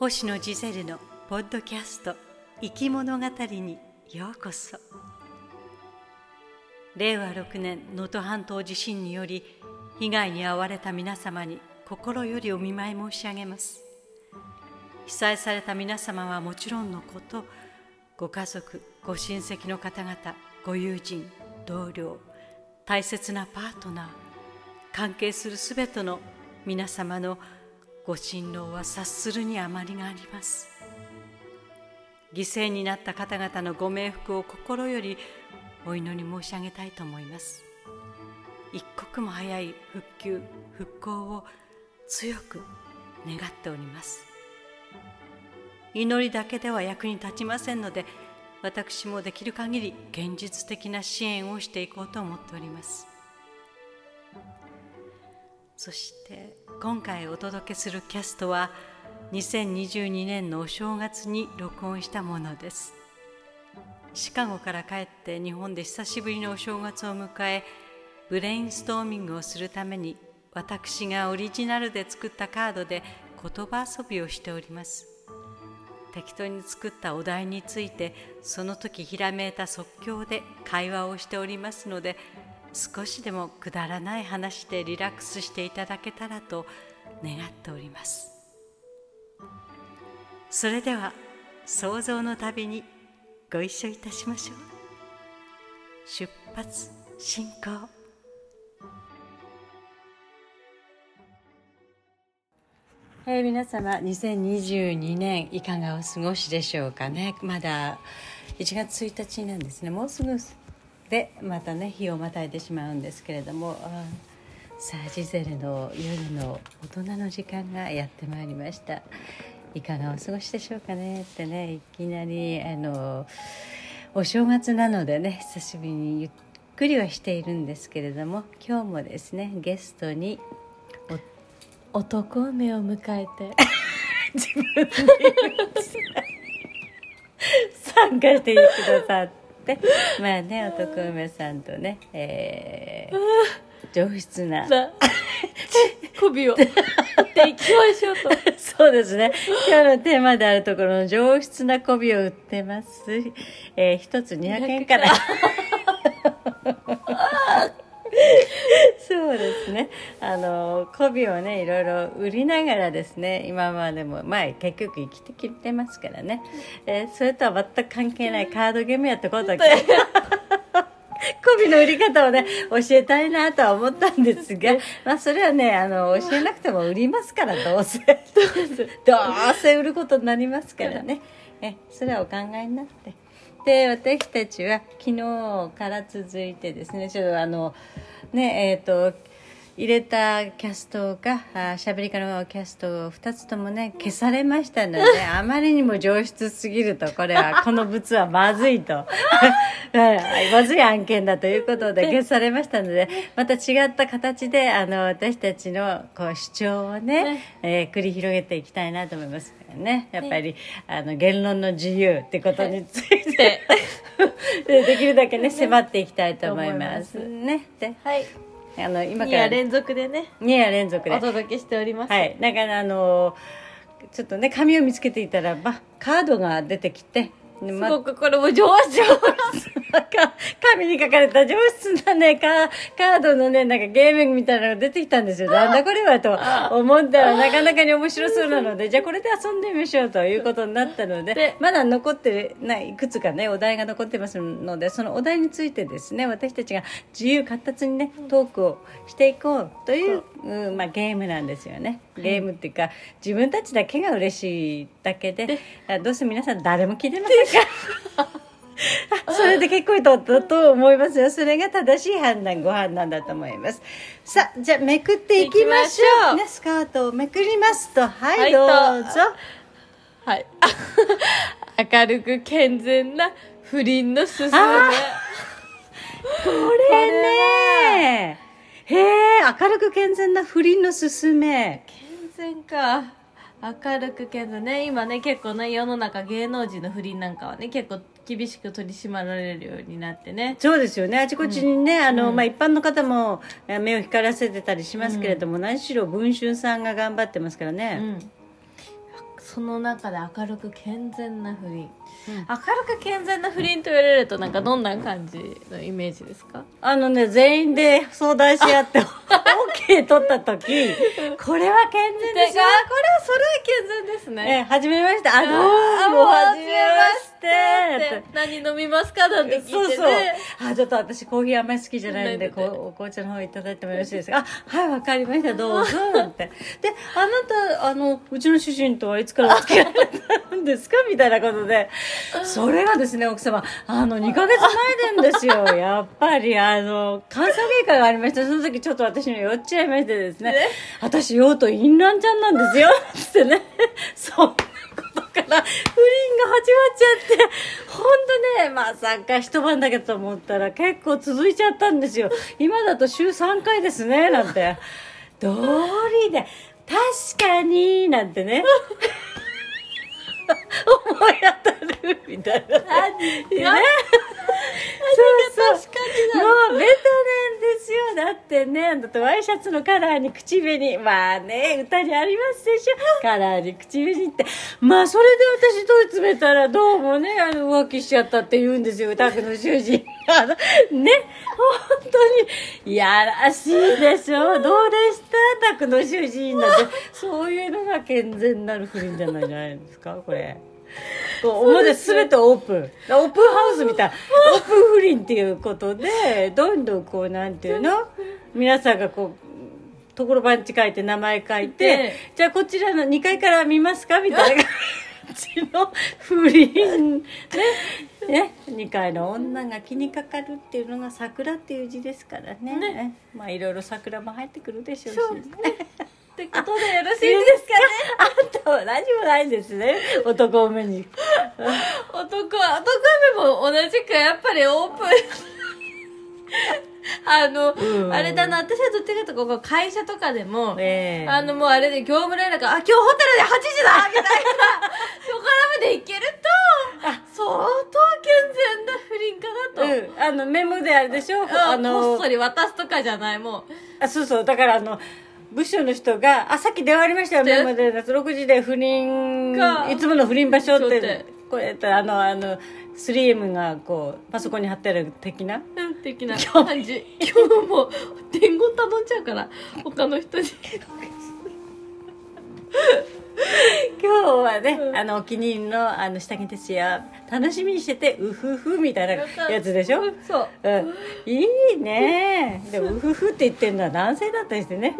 星野ジゼルのポッドキャスト「生き物語」にようこそ。令和6年能登半島地震により被害に遭われた皆様に心よりお見舞い申し上げます。被災された皆様はもちろんのことご家族ご親戚の方々ご友人同僚大切なパートナー関係するすべての皆様のご辛労は察するに余りがあります。犠牲になった方々のご冥福を心よりお祈り申し上げたいと思います。一刻も早い復旧復興を強く願っております。祈りだけでは役に立ちませんので私もできる限り現実的な支援をしていこうと思っております。そして今回お届けするキャストは2022年のお正月に録音したものです。シカゴから帰って日本で久しぶりのお正月を迎えブレインストーミングをするために私がオリジナルで作ったカードで言葉遊びをしております。適当に作ったお題についてその時ひらめいた即興で会話をしておりますので少しでもくだらない話でリラックスしていただけたらと願っております。それでは想像の旅にご一緒いたしましょう。出発進行。えー、皆様2022年いかがお過ごしでしょうかね。まだ1月1日なんですね。もうすぐでまたね日をまたいでしまうんですけれどもさあジゼルの夜の大人の時間がやってまいりました。いかがお過ごしでしょうかねってねいきなりあのお正月なのでね久しぶりにゆっくりはしているんですけれども今日もですねゲストに男梅を迎えて 自分で参加してくださって。まあね男梅さんとね、えー、上質な。媚びを。打っていきましょうと。そうですね。今日のテーマであるところの上質な媚びを売ってます、えー、一つ200円からそうですね。あの媚びをねいろいろ売りながらですね今までもまあ結局生きてきてますからね、えー、それとは全く関係ないカードゲームやったことを 媚びの売り方をね教えたいなとは思ったんですが、まあ、それはねあの教えなくても売りますからどうせ。どうせ売ることになりますからね。えそれはお考えになって。で私たちは昨日から続いてですねちょっとあのねえっ、ー、と入れたキャストがしゃべり家のキャスト2つともね消されましたので あまりにも上質すぎるとこれはこの物はまずいと。まずい案件だということで消されましたのでまた違った形であの私たちのこう主張をね、えー、繰り広げていきたいなと思いますね。やっぱりあの言論の自由ってことについて できるだけね迫っていきたいと思います。ね。ではい。あの今から。2夜連続でね。2夜連続で。お届けしております。はい。だからあのちょっとね紙を見つけていたらばカードが出てきてすごくこれも上質紙に書かれた上質なねカカードのねなんかゲームみたいなのが出てきたんですよ。なんだこれはと思ったらなかなかに面白そうなのでじゃあこれで遊んでみましょうということになったのでまだ残ってないいくつかねお題が残ってますのでそのお題についてですね私たちが自由活発にねトークをしていこうという、うん。まあ、ゲームなんですよね。ゲームっていうか自分たちだけが嬉しいだけでどうせ皆さん誰も聞いてませんから それで結構だったと思いますよ。それが正しい判断、ご判断だと思います。さあ、じゃあめくっていきましょう。ね、スカートをめくりますと、はい、はい、どうぞ。はい。明るく健全な不倫のすすめ。これねへえ、明るく健全な不倫のすすめ。健全か。明るくけどね今ね結構ね世の中芸能人の不倫なんかはね結構厳しく取り締まられるようになってね。そうですよね。あちこちにね、うん、あの、うん、まあ、一般の方も目を光らせてたりしますけれども、うん、何しろ文春さんが頑張ってますからね、その中で明るく健全な不倫、うん。明るく健全な不倫と言われるとなんかどんな感じのイメージですか？あのね全員で相談し合って OK 取った時。これは健全であこれはそれは健全ですえねはじめましてあどうあもははじじめまししてて何飲みますか？なんて聞いてね。そうそう。あちょっと私コーヒーあんまり好きじゃないんでこうお紅茶の方いただいてもよろしいですか？あはいわかりました。どうぞ。なんて。であなたあのうちの主人とはいつからお付き合ったんですか？みたいなことで。それがですね奥様あの2ヶ月前なんですよ。やっぱりあの関西外科がありましてその時ちょっと私に酔っちゃいましてですね。私用途インランちゃんなんですよ。つってね。そんなことから不倫が始まっちゃって。本当ねまさか一晩だけと思ったら結構続いちゃったんですよ。今だと週3回ですねなんて。道理で。確かになんてね。思い当たるみたいな。ね。何が確かになもうベタなんですてねだってワイシャツのカラーに口紅。まあね歌にありますでしょ。カラーに口紅って。まあそれで私問い詰めたらどうもねあの浮気しちゃったって言うんですよタクの主人。あのね本当に。いやらしいでしょどうでした？タクの主人なんて。そういうのが健全なる不倫じゃないじゃないですかこれ。こう表全てオープン。オープンハウスみたい。オープン不倫っていうことでどんどんこうなんていうの？皆さんがこうところばんち書いて名前書いてでじゃあこちらの2階から見ますかみたいな感じの不倫。ね。ね。2階の女が気にかかるっていうのが桜っていう字ですからね。ね。まあいろいろ桜も入ってくるでしょうし。そうってことでよろしいですかね。あんたは何もないんですね。男目に。男は男目も同じくやっぱりオープン。あの、うん。あれだな私はどっちかとここ会社とかでも、ええ。あのもうあれで業務連絡があ今日ホテルで8時だみたいな。そこらまで行けるとあ。相当健全な不倫かなと、うん、あのメモであれでしょ？ああのこっそり渡すとかじゃないもう。あそうそう。だからあの部署の人が「あさっき電話ありましたよでメモで。6時で不倫がいつもの不倫場所」って。てこうやってあのあの 3M がこうパソコンに貼ってある的な？うん的な感じ。今日も伝言頼んじゃうから他の人に 今日はね、うん。あのお気に入りのあの下着ですよ楽しみにしててうふふみたいなやつでしょ、うんそう。うん、いいね。でもうふふって言ってるのは男性だったりしてね。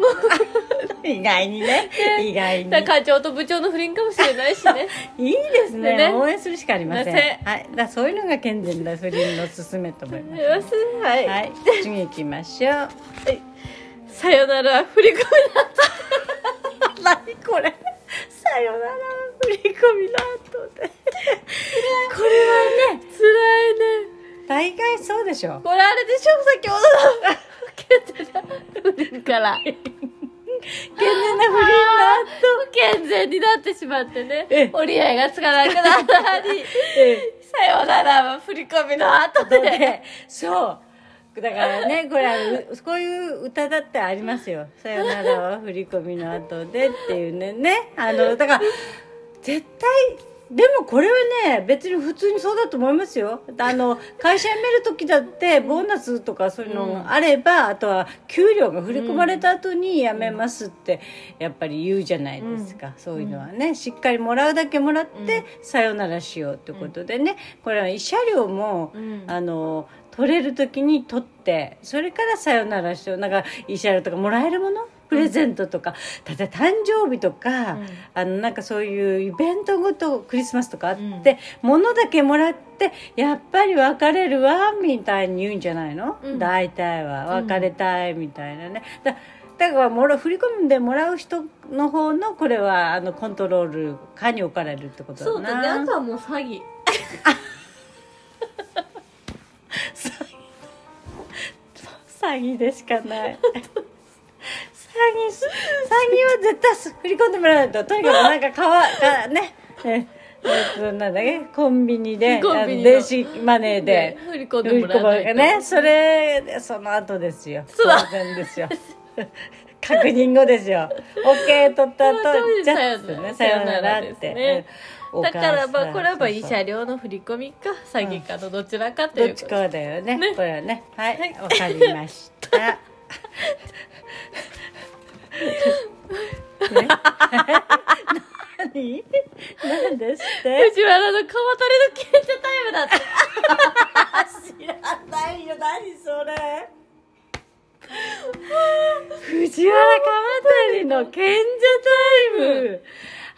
意外にね。意外に。課長と部長の不倫かもしれないしね。いいですね。ね。応援するしかありません。はい、だそういうのが健全な不倫の勧めと思います。はい、はい。次行きましょう。さよなら振り込みだ何これさよなら振り込みの後でこれはね辛いね。大概そうでしょ。これあれでしょ先ほど。の不倫から健全な不倫の後不健全になってしまってねええ折り合いがつかなくなった。りえさよならは振り込みの後ででそうだからね これはうこういう歌だってありますよ「さよならは振り込みの後で」っていうね。ねあのだから絶対でもこれはね別に普通にそうだと思いますよ。あの会社辞める時だってボーナスとかそういうのがあれば、あとは給料が振り込まれた後に辞めますってやっぱり言うじゃないですか、そういうのはね。しっかりもらうだけもらって、さよならしようってことでね。これは慰謝料も、うん。あの取れる時に取ってそれからさよならしよう。なんか慰謝料とかもらえるもの？プレゼントとか、ただ誕生日とか、うん。あのなんかそういうイベントごとクリスマスとかあって、物だけもらってやっぱり別れるわみたいに言うんじゃないの、うん。大体は。別れたいみたいなね、だだからもら振り込んでもらう人の方のこれはあのコントロール下に置かれるってことだな。そうだね。あとはもう詐欺 詐欺。でしかない。詐欺詐欺は絶対振り込んでもらわないと。とにかくなんかかわかねええっとなんだっけコンビニで電子マネーで振り込んでもらわないと。れねそれその後ですよ。そうだ。当然ですよ。確認後ですよ。OK 取った後じゃあさよならね。さよならって、だからまあこれはまあ慰謝料の振り込みか詐欺かのどちらかというどっちかだよねね。これはね。はい。はい。わ、かりました。ね。何？何ですって？藤原の川取りの賢者タイムだって。知らないよ。何それ？藤原鎌足の賢者タイム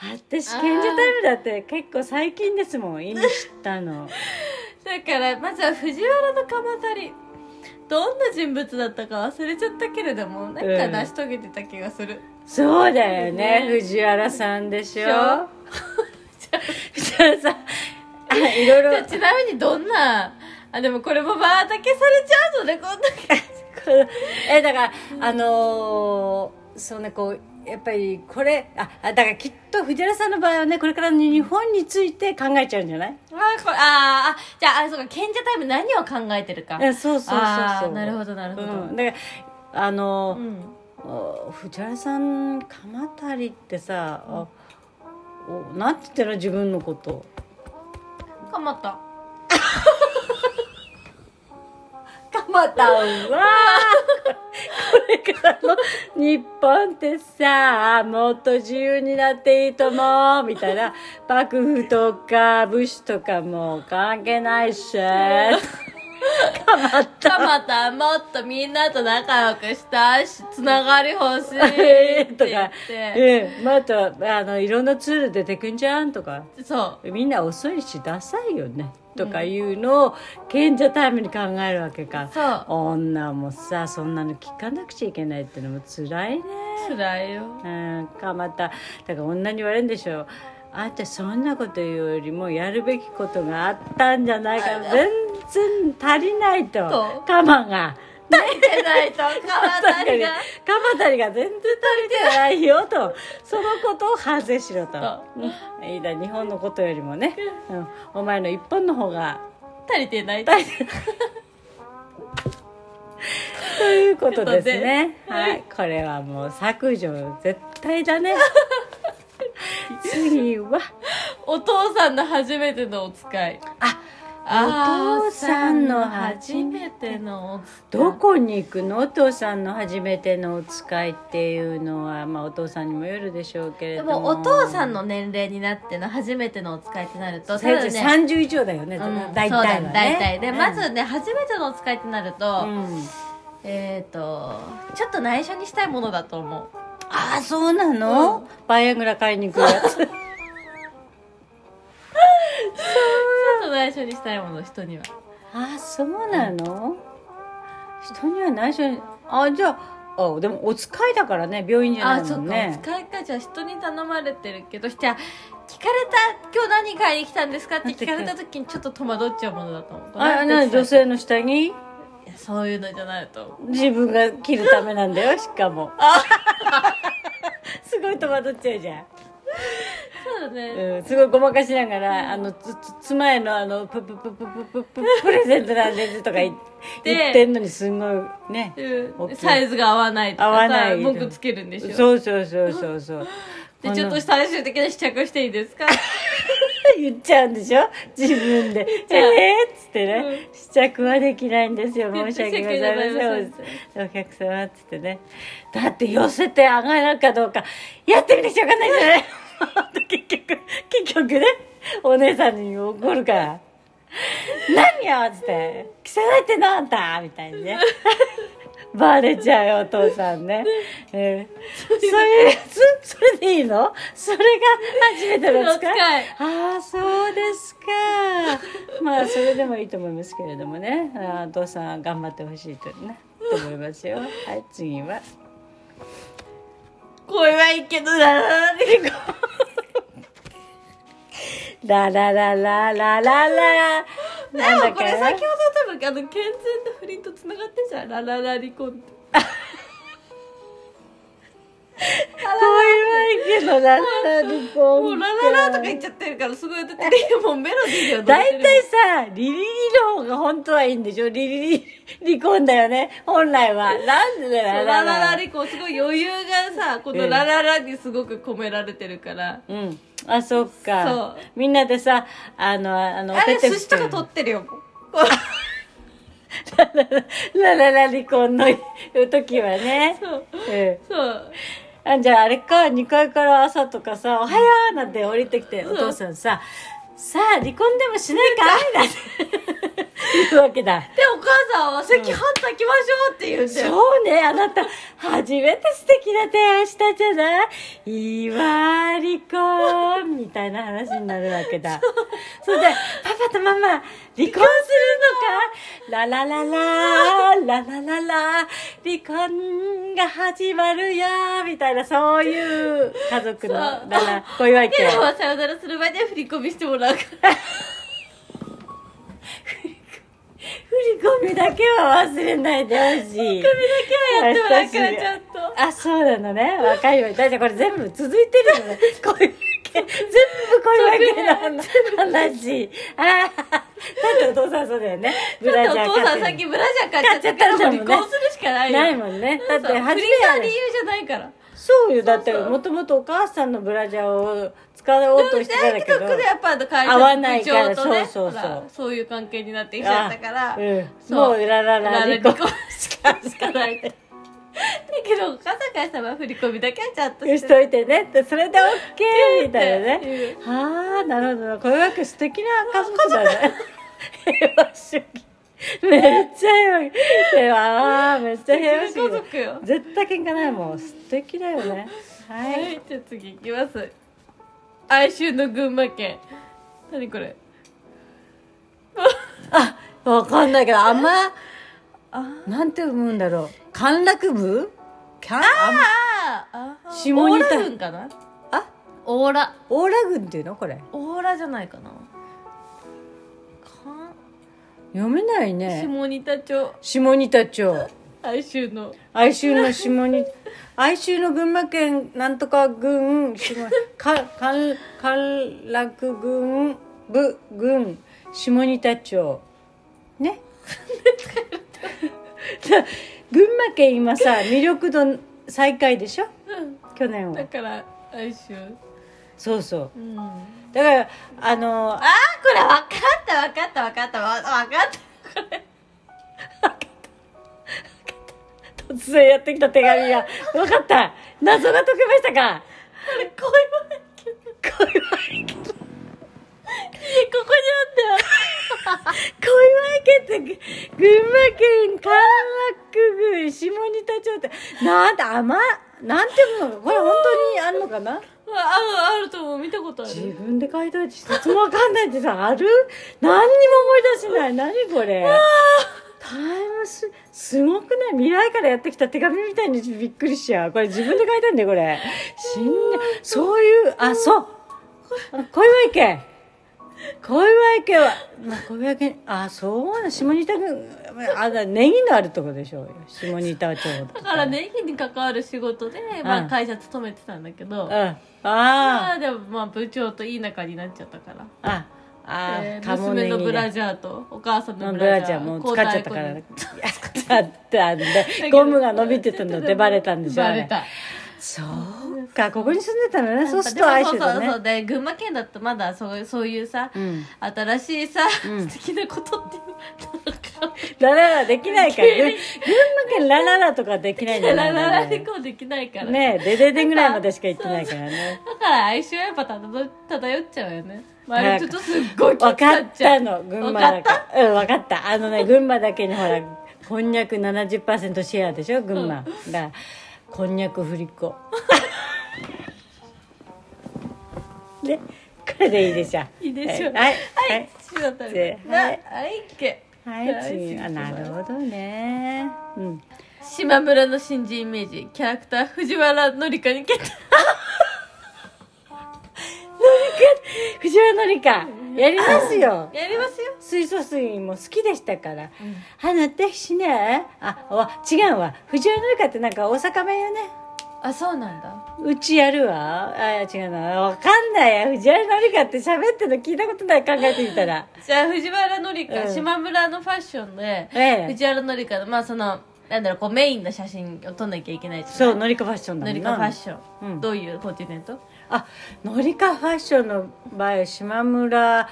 私賢者タイムだって結構最近ですもん意味知ったの。だからまずは藤原の鎌足り。どんな人物だったか忘れちゃったけれどもなんか成し遂げてた気がする、そうだよねね藤原さんでしょ？藤原さんあいろいろちなみにどんなあでもこれもバーだけされちゃうのねこんだけ。えだからあのーそうねこうやっぱりこれああだからきっと藤原さんの場合はねこれからの日本について考えちゃうんじゃない？あーこれあーあじゃああそうか賢者タイム何を考えてるか。えそうそうそうそう。なるほどなるほど。うん、だからあのーうん。お藤原さん鎌足りってさ、あおなんて言ってるの自分のこと。頑張った鎌田はこれからの日本ってさもっと自由になっていいと思う。みたいな。幕府とか武士とかもう関係ないし。鎌 田蒲田もっとみんなと仲良くしたいしつながり欲しいってと言っ か、て。ええ、またあのいろんなツール出てくんじゃんとか。そう。みんな遅いしダサいよねとかいうのを賢者タイムに考えるわけか、そう。女もさそんなの聞かなくちゃいけないってのも辛いね。辛いよ。うんかまただから女に言われるんでしょあんたそんなこと言うよりもやるべきことがあったんじゃないか。全然足りないと。そうカマが見てないと川確かに谷が。カマタリが全然足りてないよと。そのことを反省しろと。いいだ日本のことよりもね、うん、お前の一本の方が。足りてない。ということですね。とい。うことではい。これはもう削除絶対だね。次は。お父さんの初めてのお使い。あお父さんの初初めめてのどこに行くの？お父さんの初めてのお使いっていうのはまあお父さんにもよるでしょうけれでども。もお父さんの年齢になっての初めてのお使いってなるとね。30以上だよね、うん大体はね。大体で、うんまずね初めてのお使いってなると、うん。えっ、とちょっと内緒にしたいものだと思う。ああそうなの、うん。バイアグラ買いに行くやつ。ち ょっと内緒にしたいもの人には。ああそうなの、人には内緒に。あじゃああでもお使いだからね病院じゃないあそっか、もんねお使いか。じゃあ人に頼まれてるけどじゃあ聞かれた今日何買いに来たんですか？って聞かれた時にちょっと戸惑っちゃうものだと思う。あな女性の下着？そういうのじゃないと。自分が着るためなんだよしかも。すごい戸惑っちゃうじゃんそうだね、うん、すごいごまかしながら、あのつつ妻へのあのププププププププレゼントなんですとか言で言ってんのにすごいねうん。サイズが合わないとかさ合わない。文句つけるんでしょ。そうそうそうそうそうでちょっとこ最終的に試着していいですか？の 言っちゃうんでしょ？自分で「ええっ?」つってね、試着はできないんですよ。申し訳ございません。お客様っつってね。だって寄せて上がるかどうか。やってみなきゃ分かんないじゃない。結局結局ね。お姉さんに怒るから「何よ!」っつって「着せないってなあんた!」みたいにねバレちゃうよお父さんね、えー、それそそれでいいの？それが初めての使い？ああそうですか。まあそれでもいいと思いますけれどもね。あーお父さん頑張ってほしいとねと思いますよ。はい次は。声はいいけどなラララララララ。でなんだっけ？もこれ先ほど多分あの健全な不倫とつながってんじゃん。ラララ離婚って。声はいいけのラララ離婚もうラララとか言っちゃってるからすごいだってもうメロディーで踊って大る体さリリリの方が本当はいいんでしょ？リリリ離婚だよね本来は。なんでだよそうラララ離婚すごい余裕がさこのラララにすごく込められてるから、うんあそっか。そう。みんなでさあのあのあれ寿司とか取ってるよ ラララ離婚の時はね。そう。うん。そう。あじゃああれか2階から朝とかさ「おはよう」なんて降りてきてお父さんさ「さあ離婚でもしないか?」なんて言うわけだ。でお母さんは赤飯炊きましょうって言うんだよ、そうね。あなた初めて素敵な提案したじゃない。いいわ離婚。みたいな話になるわけだ。それで「パパとママ離婚するのか？ララララララララ離婚が始まるよ」みたいなそういう家族のそう。ララ小祝家でもさよならする前には振り込みしてもらうから振り込みだけは忘れないでほしい振り込みだけはやってもらうからちゃんとあ、そうなのね。若いわ。だってこれ全部続いてるのね。こういう全部こういうわけの話。ああ、だってお父さんそうだよね。ブだってラジャーお父さんさ買っってきブラジャー買っちゃったから買っちゃったんだもんね離婚するしかないよないもんね。だって初め不倫がは理由じゃないからそうよ。だってもともとお母さんのブラジャーを使おうとしてたんだけど。だけどやっぱ会社合わないからねそうそうそう。そういう関係になってきちゃったからうん。そう。もうしかしかないだけどお母さ振り込みだけはちゃんとしといてねってそれで OK みたいなね。ねはあなるほど。これわけ素敵な家族だね。平和主義。めっちゃ平和。めっちゃ平和主家義絶対喧嘩ないもん素敵だよねははいいじゃあ次いきます哀愁の群馬県。何これ？あわかんないけどあんまあなんて読むんだろう。陥落部？キャンあああ下仁田。オーラ軍かな？あ？オーラ。オーラ軍っていうの？これ。オーラじゃないかな。か読めないね。下仁田町。下仁田町哀愁の。哀愁の下に 哀愁の群馬県なんとか郡下かかん陥落郡部郡下仁田町ね？群馬県今さ魅力度最下位でしょ？うん。去年は。だから哀愁。そうそう。うん。あだからあのーこれ分かった分かった分かった。わ分かった。これ突然やってきた手紙が。分かった。謎が解けましたか？これ小岩家小岩家ここにあった。よ小岩家って群馬県陥落郡下仁田町って。なんて甘なんていうのかこれ本当にあんのかな？あああると思う。見たことあ自る分で書いといて一つもわかんないってさある？何にも思い出せない。何これ？タイムスすごくない？未来からやってきた手紙みたいにびっくりしちゃう。これ自分で書いたんだよこれ。死んで そういうあそう。あ小岩家小岩家は、まあ、小岩家あそうな下仁田郡あだネギのあるとこでしょうよ。下仁田町とだからネギに関わる仕事で、まあ、うん会社勤めてたんだけど、うん。あまあでもまあ部長といい仲になっちゃったから。あああえー娘のブラだジャーとお母さんのブブラジャーもう使っちゃったから。交使ったんでゴムが伸びてたので バレたんでしょバレた。そうかここに住んでたのね。そうすると哀愁だそうそうそうねで群馬県だとまだそういうそういうさ、うん。新しいさ、うん。素敵なことってなんかラララできないから。群群馬県ラララとかできないんだよラララねでこうできないから。ねえデデデぐらいまでしか行ってないからね。だから哀愁はやっぱ漂漂っちゃうよねまあちょっとすっごい分かっちゃう。たの。群馬だけうん分かった。あのね群馬だけにほらこんにゃく70%シェアでしょ？群馬、だからこんにゃく振り子。で これでいいでしょ？いいでしょう。はい。ははい。だったでなははい。い。けはい、次あなるほどね。うん。島村の新人イメージ。キャラクター藤原紀香に決定藤原紀香やりますよ。やりますよ。水素水も好きでしたから、あなたしね。あわ違うわ。藤原紀香ってなんか大阪弁よね。あそうなんだ。うちやるわ。あ違うな。わかんないや。藤原紀香って喋ってるの聞いたことない。考えてみたら。じゃあ藤原紀香、うん。島村のファッションで、ええ。藤原紀香のまあそのなんだろうこうメインの写真を撮んなきゃいけないじゃない。そう紀香ファッションだもん紀な香ファッション、うん。どういうコンティネント？あ紀香ファッションの場合島村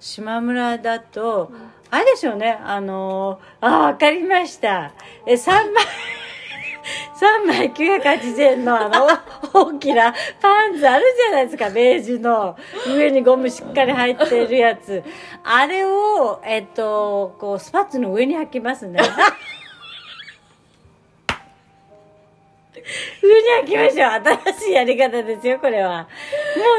島村だと、あれでしょうね。あのーあわかりました。え3枚 3枚980円のあの 大きなパンツあるじゃないですか。ベージュの。上にゴムしっかり入ってるやつ。あれをえっとこうスパッツの上に履きますね 上に履きましょう。新しいやり方ですよこれは。も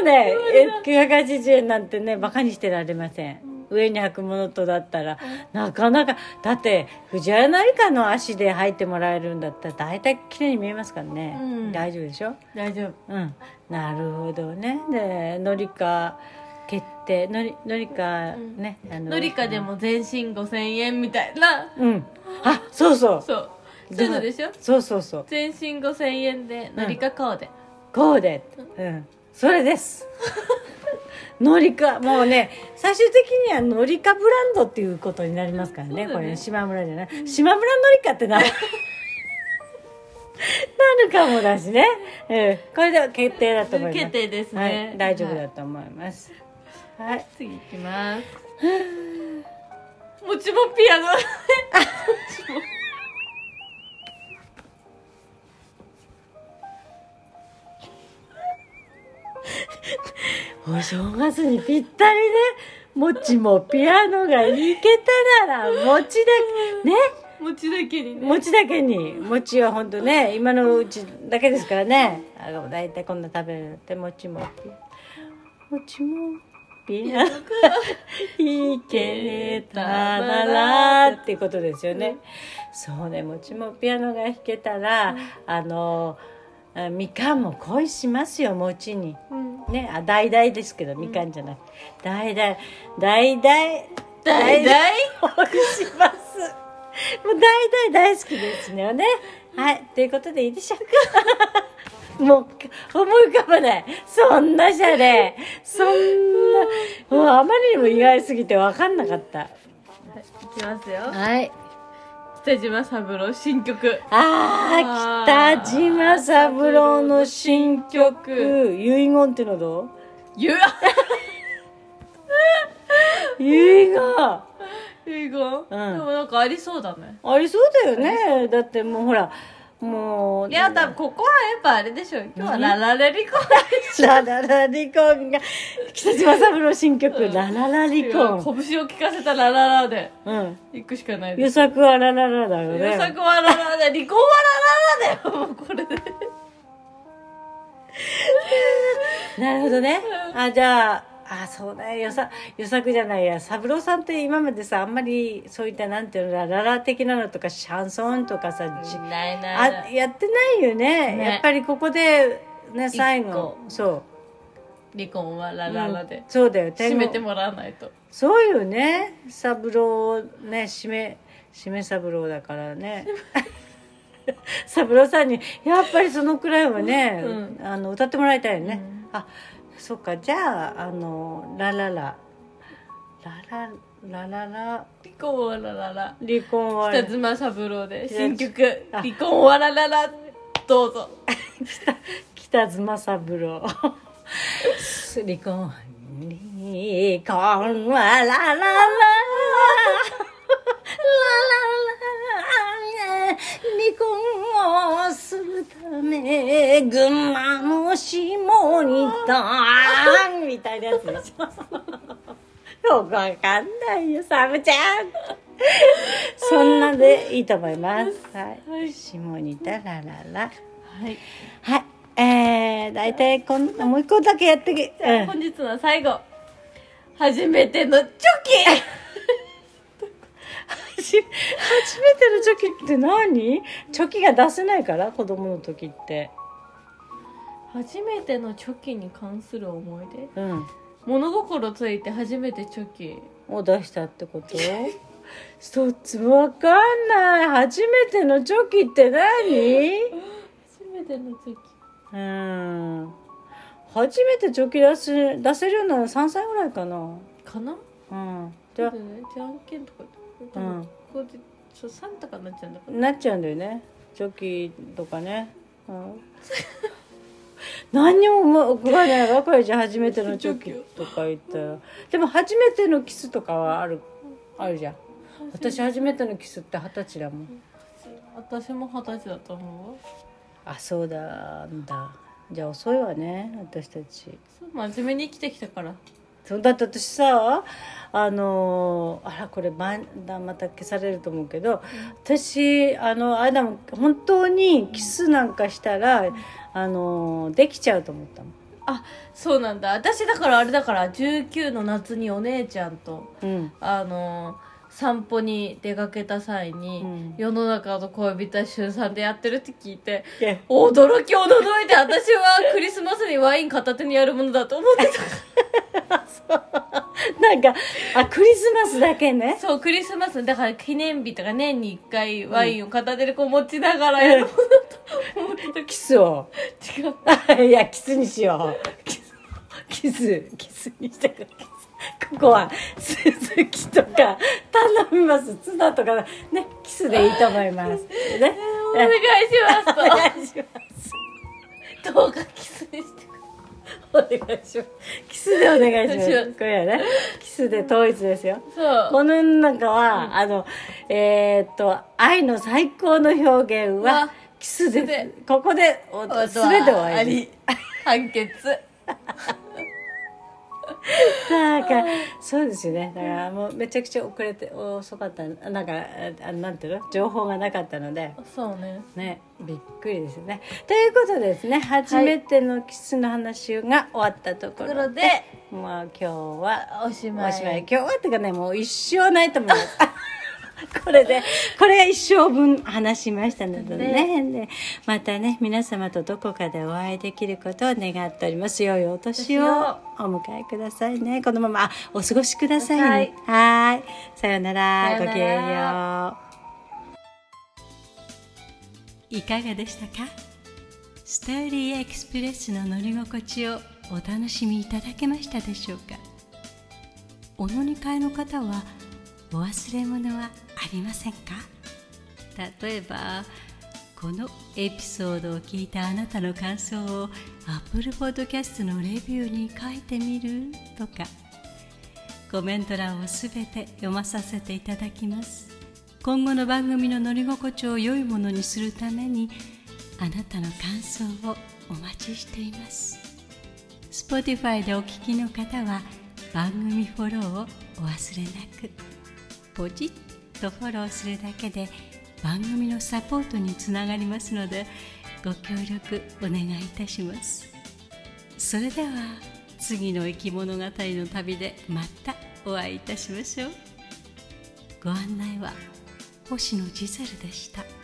うねえ980円なんてねバカにしてられません。上に履くものとだったらなかなかだって藤原紀香の足で履いてもらえるんだったら大体綺麗に見えますからね、うん。大丈夫でしょ？大丈夫。うん。なるほどね。で紀香決定。のり紀香ね、あの紀香でも全身5000円みたいな。うん。あそうそう。そうそういうのでしょ？そうそうそう。全身5000円で紀香コーデ、こうで。うん。それです。ノリカもうね最終的にはノリカブランドっていうことになりますからねこれね島村じゃない。島村ノリカってななるかもだしね、うん、これでは決定だと思います。決定ですね。はい、大丈夫だと思います。はい、次いきます。もちもピアノ お正月にぴったりねもちもピアノが弾けたなら餅だけね？餅だけにね。餅だけに。餅は本当ね今のうちだけですからね。あ大体こんな食べれるって餅もピ餅もピアノが弾けたならっていうことですよね。そうね餅もピアノが弾けたらあのあみかんも恋しますよ餅に。うん。ねあ大々ですけどみかんじゃなくて大々大々？大々恋します。もう大々大好きですよね。はいということでいいでしょうか。もう思い浮かばない。そんなシャレそんな。もうあまりにも意外すぎて分かんなかった。いきますよ。はい北島三郎新曲。あー北島三郎の新曲。遺言ってのどう？ゆ 遺言。英語、うん。でもなんかありそうだね。ありそうだよね。だってもうほらもういや多分ここはやっぱあれでしょ今日はララレリコラララリコンが北島三郎新曲「ラララリコン。拳を聞かせたラララで」うん。行くしかない優です。作はラララだよ優ね作はラララで。離婚はラララだよもうこれで。なるほどね。あじゃああそうだよ。さ優作じゃないや。三郎さんって今までさあんまりそういったなんていうのラララ的なのとかシャンソンとかさじないない。あやってないよね。ね。やっぱりここでね最後。個そう。離婚はラララうん。でそうだよ。も締めてもらわないと。そうよね。三郎ね締め締め三郎だからね。三郎さんにやっぱりそのくらいはね、うあの歌ってもらいたいよね、うん。あそっか。じゃああのラララ。ラララララ。離婚はラララ。離婚は。北島三郎で新曲「あ。離婚はラララ」どうぞ。北妻三郎。離婚離婚はラララ。ラララ離婚をするため群馬の下にたみたいなやつ。でしょよくわかんないよサムちゃん。そんなでいいと思います。はい、下にたラララ。はい。はい。えー、大体こんもう一個だけやってけ、うん、本日の最後。初めてのチョ初初めてのチョキって何？チョキが出せないから子供の時って。キ初めてのチョキに関する思い出？うん。物心ついて初めてチョキ。を出したってこと？そっちわかんない。初めてのチョキって何？初めてのチョキ。うん。初めてチョキ出せ出せるようなの3歳ぐらいかな。かな？うん。じゃそうだよねじゃんけんとかうん。ここでそうサンタかなっちゃうんだから。なっちゃうんだよね。チョキとかね、うん、何にも思わないわかるじゃん初めてのチョキとか言ったらでも初めてのキスとかはあるあるじゃん。私初めてのキスって二十歳だもん。私も二十歳だと思うわ。あそうだんだ。じゃあ遅いわね私たち。真面目に生きてきたからだって私さあのあらこれまだまた消されると思うけど私あのあれだもん本当にキスなんかしたらあのできちゃうと思ったもん。あそうなんだ。私だからあれだから19の夏にお姉ちゃんとうん。あの散歩に出かけた際に、うん。世の中の恋人は週3でやってるって聞いてえ驚き驚いて私はクリスマスにワイン片手にやるものだと思って なんかあクリスマスだけね。たそうクリスマス。だから記念日とか年に1回ワインを片手でこう持ちながらやるものだと思っキスを。違う。いやキスにしよう。キス。キスキスにしてくれキス。ここは鈴木とか頼みます。ツナとかねキスでいいと思います。ね お願いします お願いします。とどうかキスにしてお願いします。キスでお願いします。これはね。キスで統一ですよ。そう。この中は、あのえーっと愛の最高の表現はわキスでキスで。ここでお全て終わり判決 なんかそうですよね。だからもうめちゃくちゃ遅れて遅かった。なんかあなんていうの？情報がなかったので。そうね。ねびっくりですね。ということでですね。初めてのキスの話が終わったとことろで、ころでまあ今日はおしまい。おしまい。今日はっていうかねもう一生ないと思いますこれでこれが一生分話しましたのでね。でまたね皆様とどこかでお会いできることを願っております。良いお年をお迎えくださいね。このままあお過ごしくださいね。はーい。さよなら。ごきげんよう。いかがでしたか？ストーリーエクスプレスの乗り心地をお楽しみいただけましたでしょうか？お乗り換えの方はお忘れ物はありませんか？例えばこのエピソードを聞いたあなたの感想を Apple Podcast のレビューに書いてみる？とか。コメント欄をすべて読まさせていただきます。今後の番組の乗り心地を良いものにするためにあなたの感想をお待ちしています。Spotify でお聞きの方は番組フォローをお忘れなく。ポチッとフォローするだけで番組のサポートにつながりますのでご協力お願いいたしますそれでは次の生き物語の旅でまたお会いいたしましょうご案内は星野ジゼルでした。